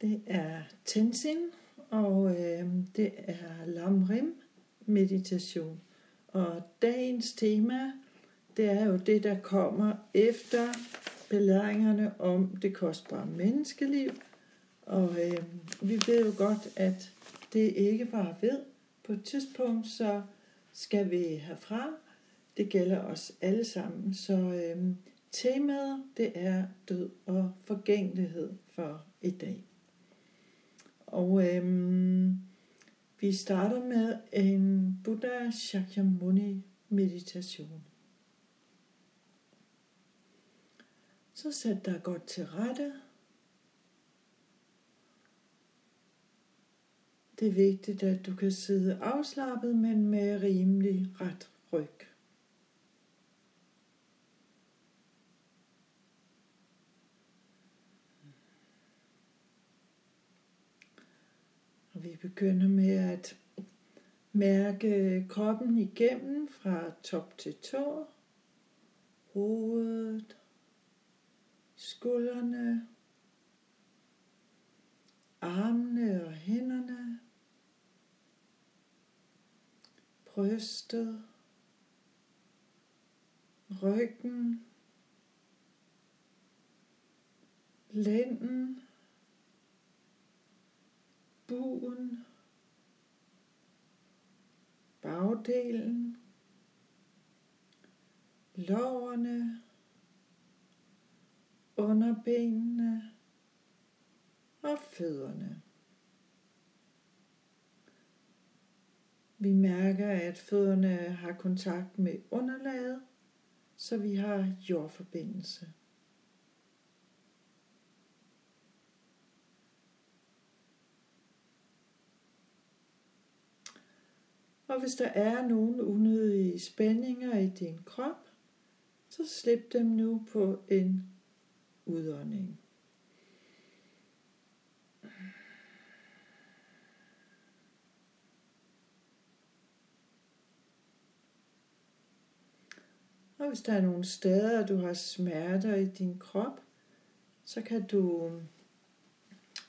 Det er Tenzin, og øh, det er Lamrim meditation. Og dagens tema, det er jo det, der kommer efter belæringerne om det kostbare menneskeliv. Og øh, vi ved jo godt, at det ikke bare ved. På et tidspunkt, så skal vi herfra. Det gælder os alle sammen. Så øh, temaet, det er død og forgængelighed for i dag. Og øhm, vi starter med en Buddha Shakyamuni meditation. Så sæt dig godt til rette. Det er vigtigt, at du kan sidde afslappet, men med rimelig ret ryg. Og vi begynder med at mærke kroppen igennem fra top til tå. Hovedet, skuldrene, armene og hænderne, brystet, ryggen, lænden, buen, bagdelen, lårene, underbenene og fødderne. Vi mærker, at fødderne har kontakt med underlaget, så vi har jordforbindelse. Og hvis der er nogle unødige spændinger i din krop, så slip dem nu på en udånding. Og hvis der er nogle steder, du har smerter i din krop, så kan du um,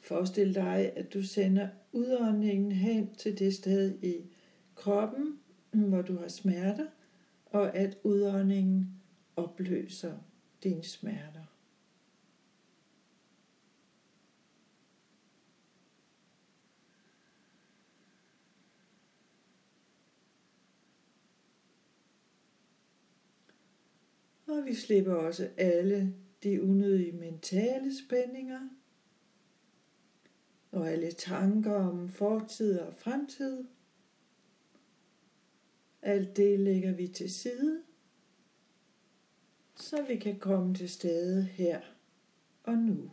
forestille dig, at du sender udåndingen hen til det sted i kroppen, hvor du har smerter, og at udåndingen opløser dine smerter. Og vi slipper også alle de unødige mentale spændinger og alle tanker om fortid og fremtid. Alt det lægger vi til side, så vi kan komme til stede her og nu.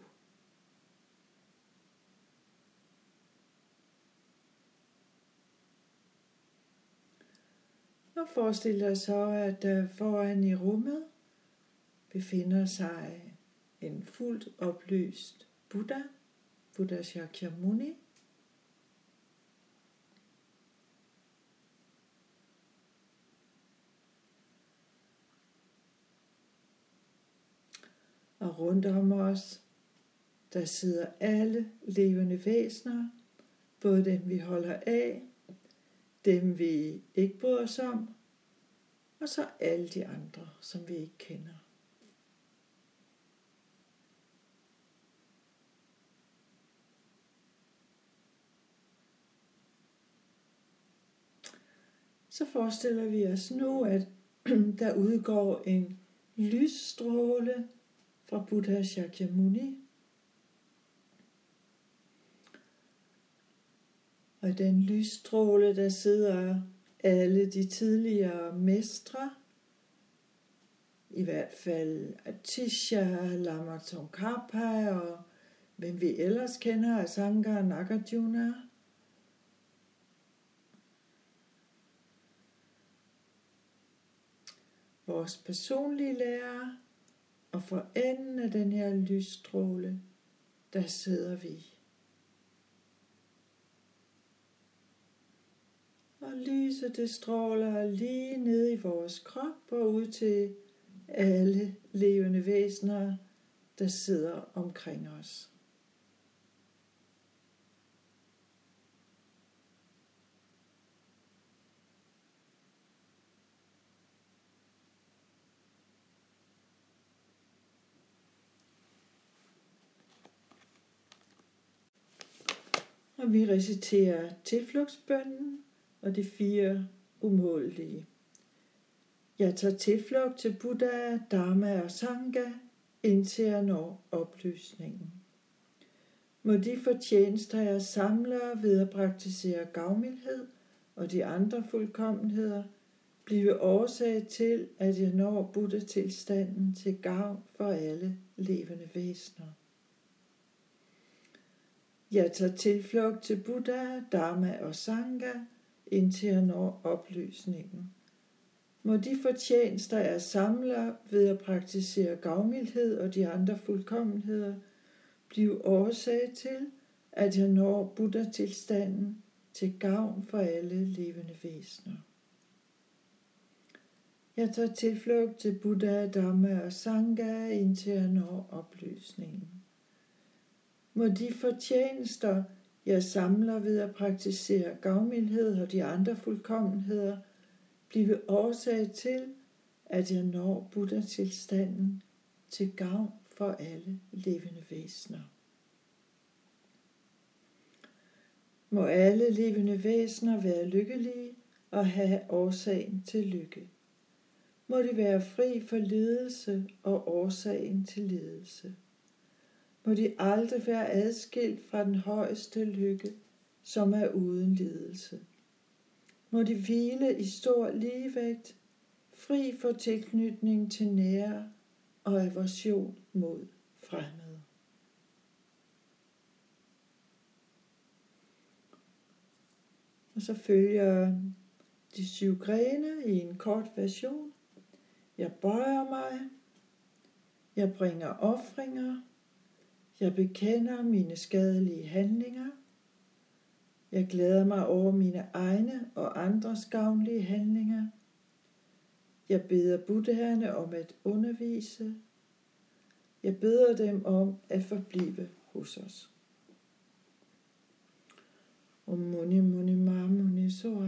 Og forestil dig så, at der foran i rummet befinder sig en fuldt oplyst Buddha, Buddha Shakyamuni, og rundt om os, der sidder alle levende væsener, både dem vi holder af, dem vi ikke bryder os om, og så alle de andre, som vi ikke kender. Så forestiller vi os nu, at der udgår en lysstråle fra Buddha Shakyamuni. Og den lysstråle, der sidder alle de tidligere mestre, i hvert fald Atisha, Lama Tsongkhapa og hvem vi ellers kender, Asanga Nagarjuna. Vores personlige lærer, og for enden af den her lysstråle, der sidder vi. Og lyset det stråler lige ned i vores krop og ud til alle levende væsener, der sidder omkring os. Og vi reciterer tilflugtsbønden og de fire umådelige. Jeg tager tilflugt til Buddha, Dharma og Sangha, indtil jeg når oplysningen. Må de fortjenester, jeg samler ved at praktisere gavmildhed og de andre fuldkommenheder, blive årsag til, at jeg når Buddha-tilstanden til gavn for alle levende væsener. Jeg tager tilflugt til Buddha, Dharma og Sangha, indtil jeg når opløsningen. Må de fortjenester, jeg samler ved at praktisere gavmildhed og de andre fuldkommenheder, blive årsag til, at jeg når Buddha-tilstanden til gavn for alle levende væsener. Jeg tager tilflugt til Buddha, Dhamma og Sangha, indtil jeg når opløsningen. Må de fortjenester, jeg samler ved at praktisere gavmildhed og de andre fuldkommenheder, blive årsag til, at jeg når Buddha-tilstanden til gavn for alle levende væsener. Må alle levende væsener være lykkelige og have årsagen til lykke. Må de være fri for lidelse og årsagen til lidelse. Må de aldrig være adskilt fra den højeste lykke, som er uden lidelse. Må de hvile i stor ligevægt, fri for tilknytning til nære og aversion mod fremmede. Og så følger de syv grene i en kort version. Jeg bøjer mig. Jeg bringer ofringer. Jeg bekender mine skadelige handlinger. Jeg glæder mig over mine egne og andres gavnlige handlinger. Jeg beder buddhaerne om at undervise. Jeg beder dem om at forblive hos os. Om muni muni ma muni soha,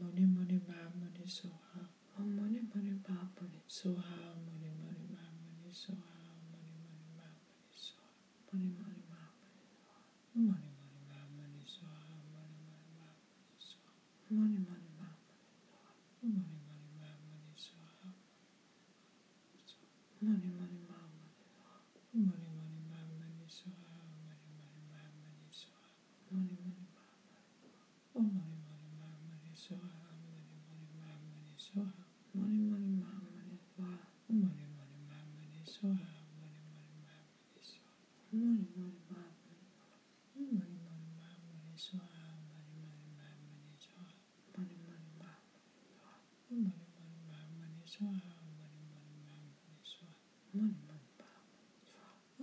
muni muni ma muni soha, om muni muni ma muni soha,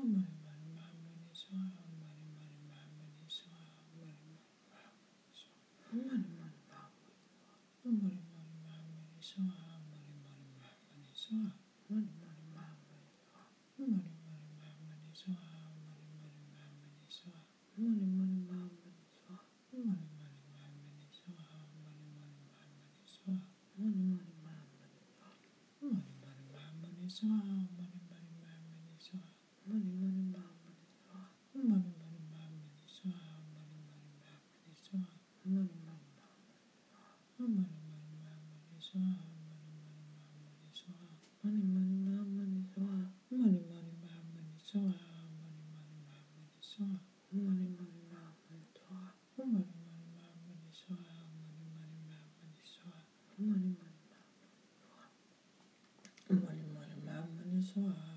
Wow. Money, money, man,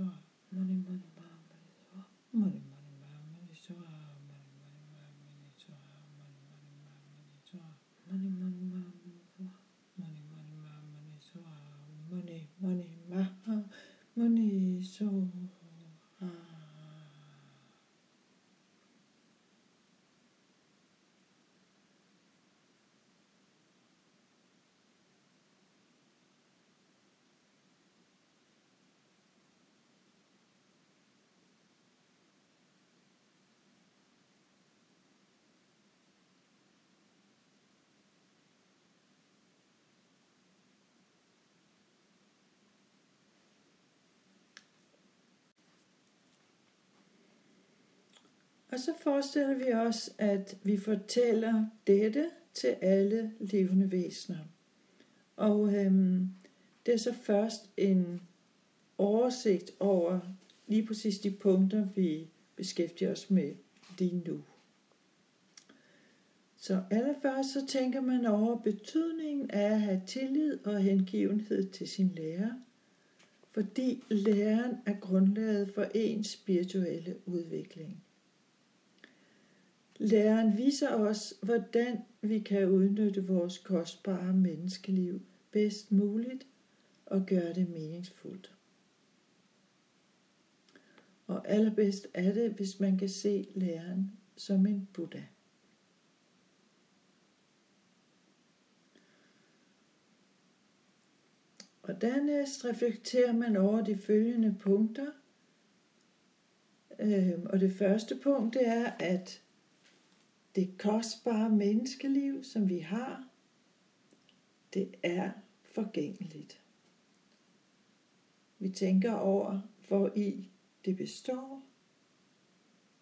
Soha, Mani Mani Ma Mani Soha, Mani Mani Ma Mani Soha, Mani Mani Ma Mani Soha, Mani Mani Ma Mani Soha, Mani Mani Ma Mani Soha, Mani Mani Ma Mani Soha, Mani Mani Ma Mani Soha. Og så forestiller vi os, at vi fortæller dette til alle levende væsener. Og øhm, det er så først en oversigt over lige præcis de punkter, vi beskæftiger os med lige nu. Så allerførst så tænker man over betydningen af at have tillid og hengivenhed til sin lærer, fordi læren er grundlaget for ens spirituelle udvikling. Læreren viser os, hvordan vi kan udnytte vores kostbare menneskeliv bedst muligt og gøre det meningsfuldt. Og allerbedst er det, hvis man kan se læreren som en Buddha. Og dernæst reflekterer man over de følgende punkter. Øhm, og det første punkt det er, at det kostbare menneskeliv, som vi har, det er forgængeligt. Vi tænker over, hvor i det består.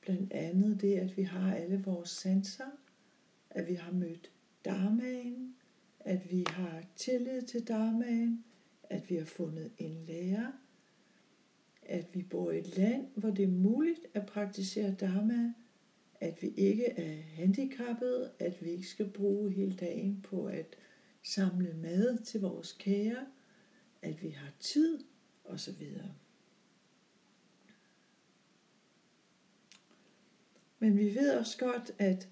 Blandt andet det, at vi har alle vores sanser, at vi har mødt Dharmaen, at vi har tillid til Dharmaen, at vi har fundet en lærer, at vi bor i et land, hvor det er muligt at praktisere Dharma, at vi ikke er handicappede, at vi ikke skal bruge hele dagen på at samle mad til vores kære, at vi har tid osv. Men vi ved også godt, at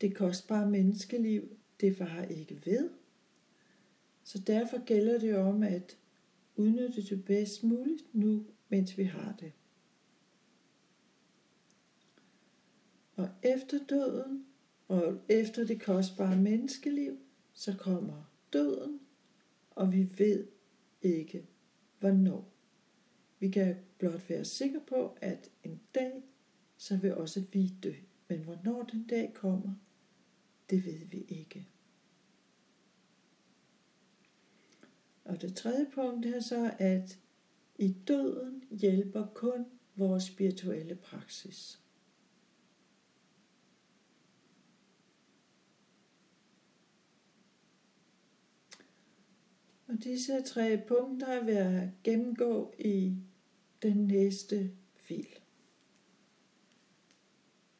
det kostbare menneskeliv, det var ikke ved. Så derfor gælder det om at udnytte det bedst muligt nu, mens vi har det. Og efter døden, og efter det kostbare menneskeliv, så kommer døden, og vi ved ikke, hvornår. Vi kan blot være sikre på, at en dag, så vil også vi dø. Men hvornår den dag kommer, det ved vi ikke. Og det tredje punkt er så, at i døden hjælper kun vores spirituelle praksis. Og disse tre punkter vil jeg gennemgå i den næste fil.